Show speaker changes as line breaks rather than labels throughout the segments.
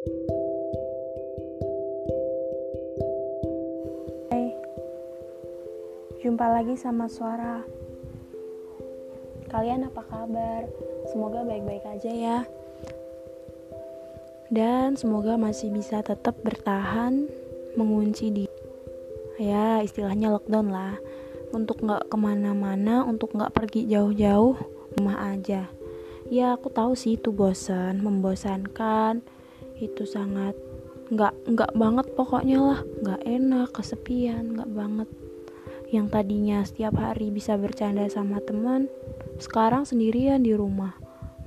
Hai, jumpa lagi sama suara. Kalian apa kabar? Semoga baik-baik aja ya. Dan semoga masih bisa tetap bertahan mengunci di ya istilahnya lockdown lah untuk nggak ke mana-mana untuk nggak pergi jauh-jauh rumah aja ya aku tahu sih itu bosan membosankan itu sangat nggak nggak banget pokoknya lah. Nggak enak kesepian nggak banget. Yang tadinya setiap hari bisa bercanda sama teman sekarang sendirian di rumah.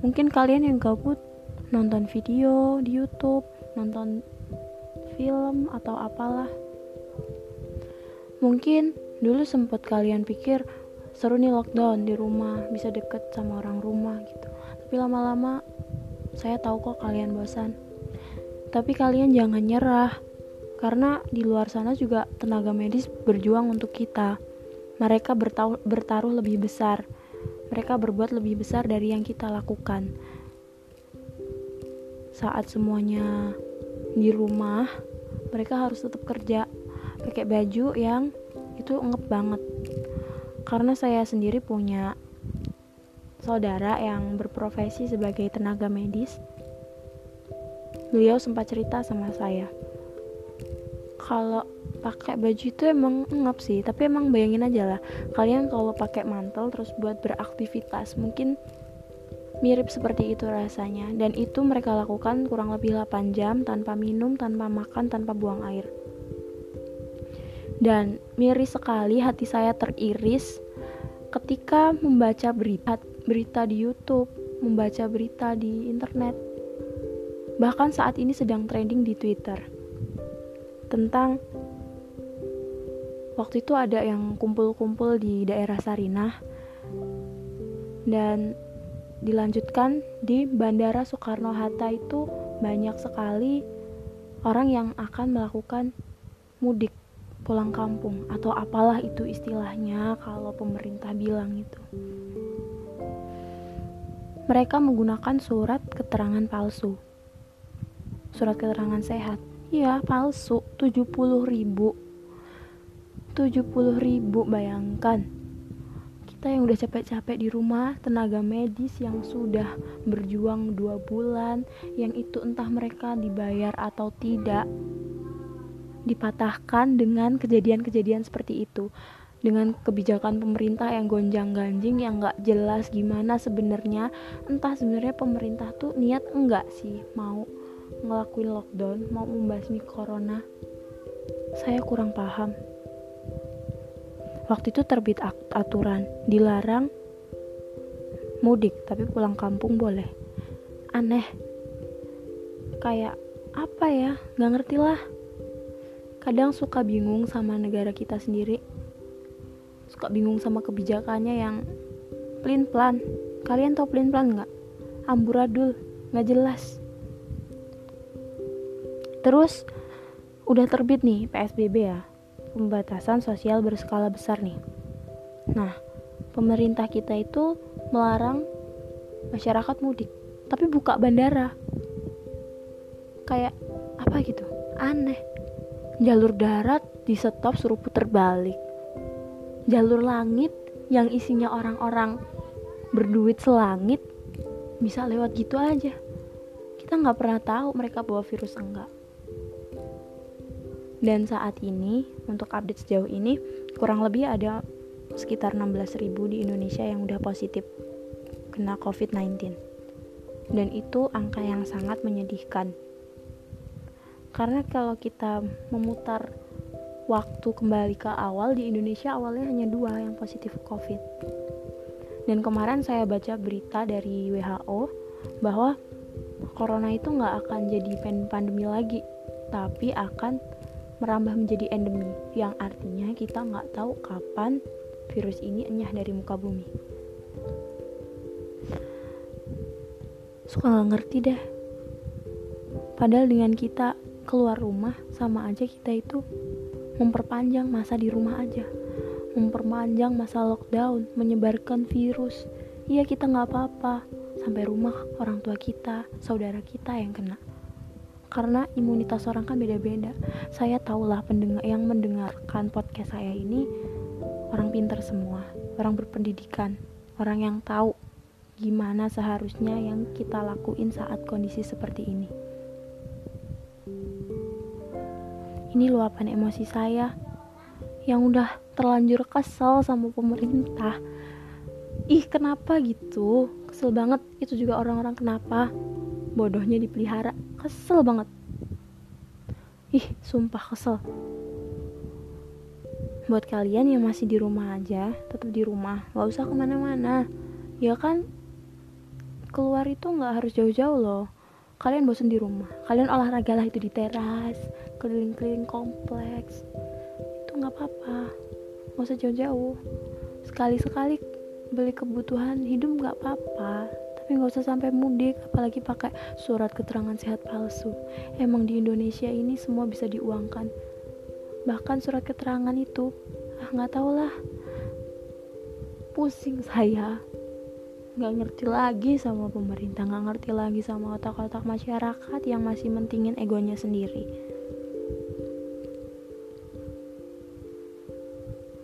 Mungkin kalian yang gabut nonton video di YouTube nonton film atau apalah. Mungkin dulu sempet kalian pikir seru nih lockdown di rumah bisa deket sama orang rumah gitu. Tapi lama-lama saya tahu kok kalian bosan tapi kalian jangan nyerah, karena di luar sana juga tenaga medis berjuang untuk kita. Mereka bertaruh, lebih besar, mereka berbuat lebih besar dari yang kita lakukan. Saat semuanya di rumah, mereka harus tetap kerja, pakai baju yang itu ngep banget. Karena saya sendiri punya saudara yang berprofesi sebagai tenaga medis beliau sempat cerita sama saya. Kalau pakai baju itu emang ngap sih tapi emang bayangin aja lah. Kalian kalau pakai mantel terus buat beraktivitas mungkin mirip seperti itu rasanya. Dan itu mereka lakukan kurang lebih 8 jam tanpa minum tanpa makan tanpa buang air. Dan miris sekali hati saya teriris ketika membaca berita berita di YouTube membaca berita di internet bahkan saat ini sedang trending di Twitter tentang waktu itu ada yang kumpul-kumpul di daerah Sarinah dan dilanjutkan di Bandara Soekarno-Hatta itu banyak sekali orang yang akan melakukan mudik pulang kampung atau apalah itu istilahnya kalau pemerintah bilang itu. Mereka menggunakan surat keterangan palsu surat keterangan sehat? Iya palsu. 70 ribu. 70 ribu bayangkan. Kita yang udah capek-capek di rumah tenaga medis yang sudah berjuang dua bulan yang itu entah mereka dibayar atau tidak dipatahkan dengan kejadian-kejadian seperti itu. Dengan kebijakan pemerintah yang gonjang-ganjing yang nggak jelas gimana sebenarnya entah sebenarnya pemerintah tuh niat enggak sih mau ngelakuin lockdown mau membasmi corona saya kurang paham. Waktu itu terbit aturan dilarang mudik tapi pulang kampung boleh. Aneh. Kayak apa ya? Nggak ngerti lah. Kadang suka bingung sama negara kita sendiri. Suka bingung sama kebijakannya yang plin plan kalian tau plin plan nggak? Amburadul. Nggak jelas Terus udah terbit nih PSBB ya, pembatasan sosial berskala besar nih. Nah, pemerintah kita itu melarang masyarakat mudik, tapi buka bandara. Kayak apa gitu? Aneh. Jalur darat di stop suruh puter balik. Jalur langit yang isinya orang-orang berduit selangit bisa lewat gitu aja. Kita nggak pernah tahu mereka bawa virus enggak. Dan saat ini, untuk update sejauh ini, kurang lebih ada sekitar 16.000 di Indonesia yang udah positif kena COVID-19. Dan itu angka yang sangat menyedihkan. Karena kalau kita memutar waktu kembali ke awal di Indonesia awalnya hanya dua yang positif COVID. Dan kemarin saya baca berita dari WHO bahwa corona itu nggak akan jadi pandemi lagi, tapi akan merambah menjadi endemi yang artinya kita nggak tahu kapan virus ini enyah dari muka bumi. Suka nggak ngerti deh. Padahal dengan kita keluar rumah sama aja kita itu memperpanjang masa di rumah aja. Memperpanjang masa lockdown menyebarkan virus. Iya kita nggak apa-apa. Sampai rumah orang tua kita saudara kita yang kena karena imunitas orang kan beda-beda. Saya tahulah pendengar yang mendengarkan podcast saya ini orang pintar semua orang berpendidikan orang yang tahu gimana seharusnya yang kita lakuin saat kondisi seperti ini. Ini luapan emosi saya yang udah terlanjur kesel sama pemerintah. Ih kenapa gitu? Kesel banget. Itu juga orang-orang kenapa? Bodohnya dipelihara kesel banget. Ih sumpah kesel. Buat kalian yang masih di rumah aja tetap di rumah gak usah ke mana-mana. Ya kan? Keluar itu nggak harus jauh-jauh loh. Kalian bosan di rumah. Kalian olahraga lah itu di teras keliling-keliling kompleks. Itu nggak apa-apa. Nggak usah jauh-jauh. Sekali-sekali beli kebutuhan hidup nggak apa-apa tapi nggak usah sampai mudik apalagi pakai surat keterangan sehat palsu. Emang di Indonesia ini semua bisa diuangkan. Bahkan surat keterangan itu ah nggak tau lah. Pusing saya. Nggak ngerti lagi sama pemerintah nggak ngerti lagi sama otak-otak masyarakat yang masih mentingin egonya sendiri.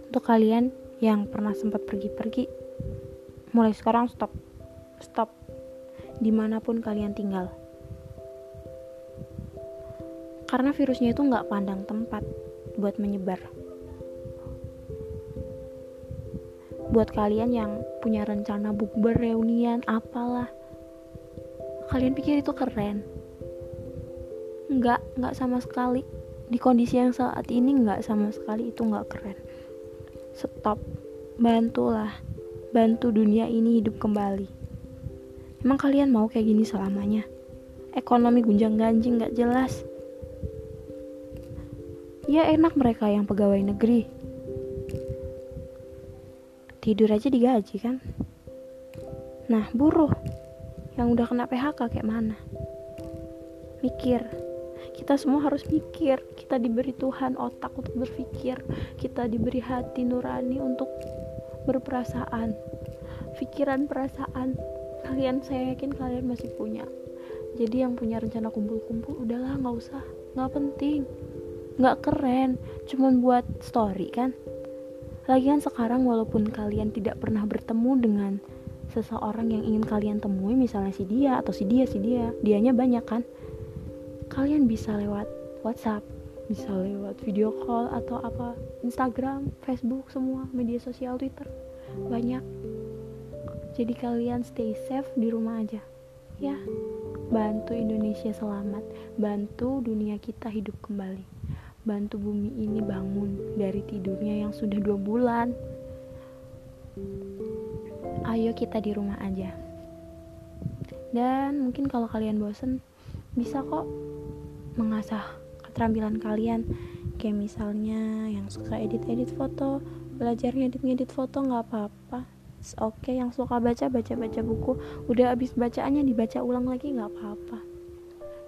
Untuk kalian yang pernah sempat pergi-pergi mulai sekarang stop stop. Di mana pun kalian tinggal. Karena virusnya itu nggak pandang tempat buat menyebar. Buat kalian yang punya rencana bukber reunian apalah. Kalian pikir itu keren? Nggak nggak sama sekali. Di kondisi yang saat ini nggak sama sekali itu nggak keren. Stop. Bantulah. Bantu dunia ini hidup kembali Emang kalian mau kayak gini selamanya? Ekonomi gunjang ganjing gak jelas. Ya enak mereka yang pegawai negeri. Tidur aja digaji kan? Nah buruh yang udah kena PHK kayak mana? Mikir. Kita semua harus mikir. Kita diberi Tuhan otak untuk berpikir. Kita diberi hati nurani untuk berperasaan. Pikiran perasaan kalian saya yakin kalian masih punya. Jadi yang punya rencana kumpul-kumpul udahlah nggak usah. Nggak penting. Nggak keren. Cuman buat story kan? Lagian sekarang walaupun kalian tidak pernah bertemu dengan seseorang yang ingin kalian temui misalnya si dia atau si dia si dia dianya banyak kan? Kalian bisa lewat WhatsApp bisa lewat video call atau apa Instagram Facebook semua media sosial Twitter. Banyak jadi kalian stay safe di rumah aja. Ya, bantu Indonesia selamat, bantu dunia kita hidup kembali. Bantu bumi ini bangun dari tidurnya yang sudah dua bulan. Ayo kita di rumah aja. Dan mungkin kalau kalian bosen, bisa kok mengasah keterampilan kalian. Kayak misalnya yang suka edit-edit foto, belajar ngedit-ngedit foto nggak apa-apa oke okay. yang suka baca baca baca buku. Udah habis bacaannya dibaca ulang lagi nggak apa-apa.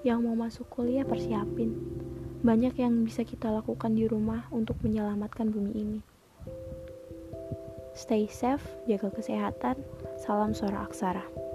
Yang mau masuk kuliah persiapin. Banyak yang bisa kita lakukan di rumah untuk menyelamatkan bumi ini. Stay safe jaga kesehatan. Salam suara aksara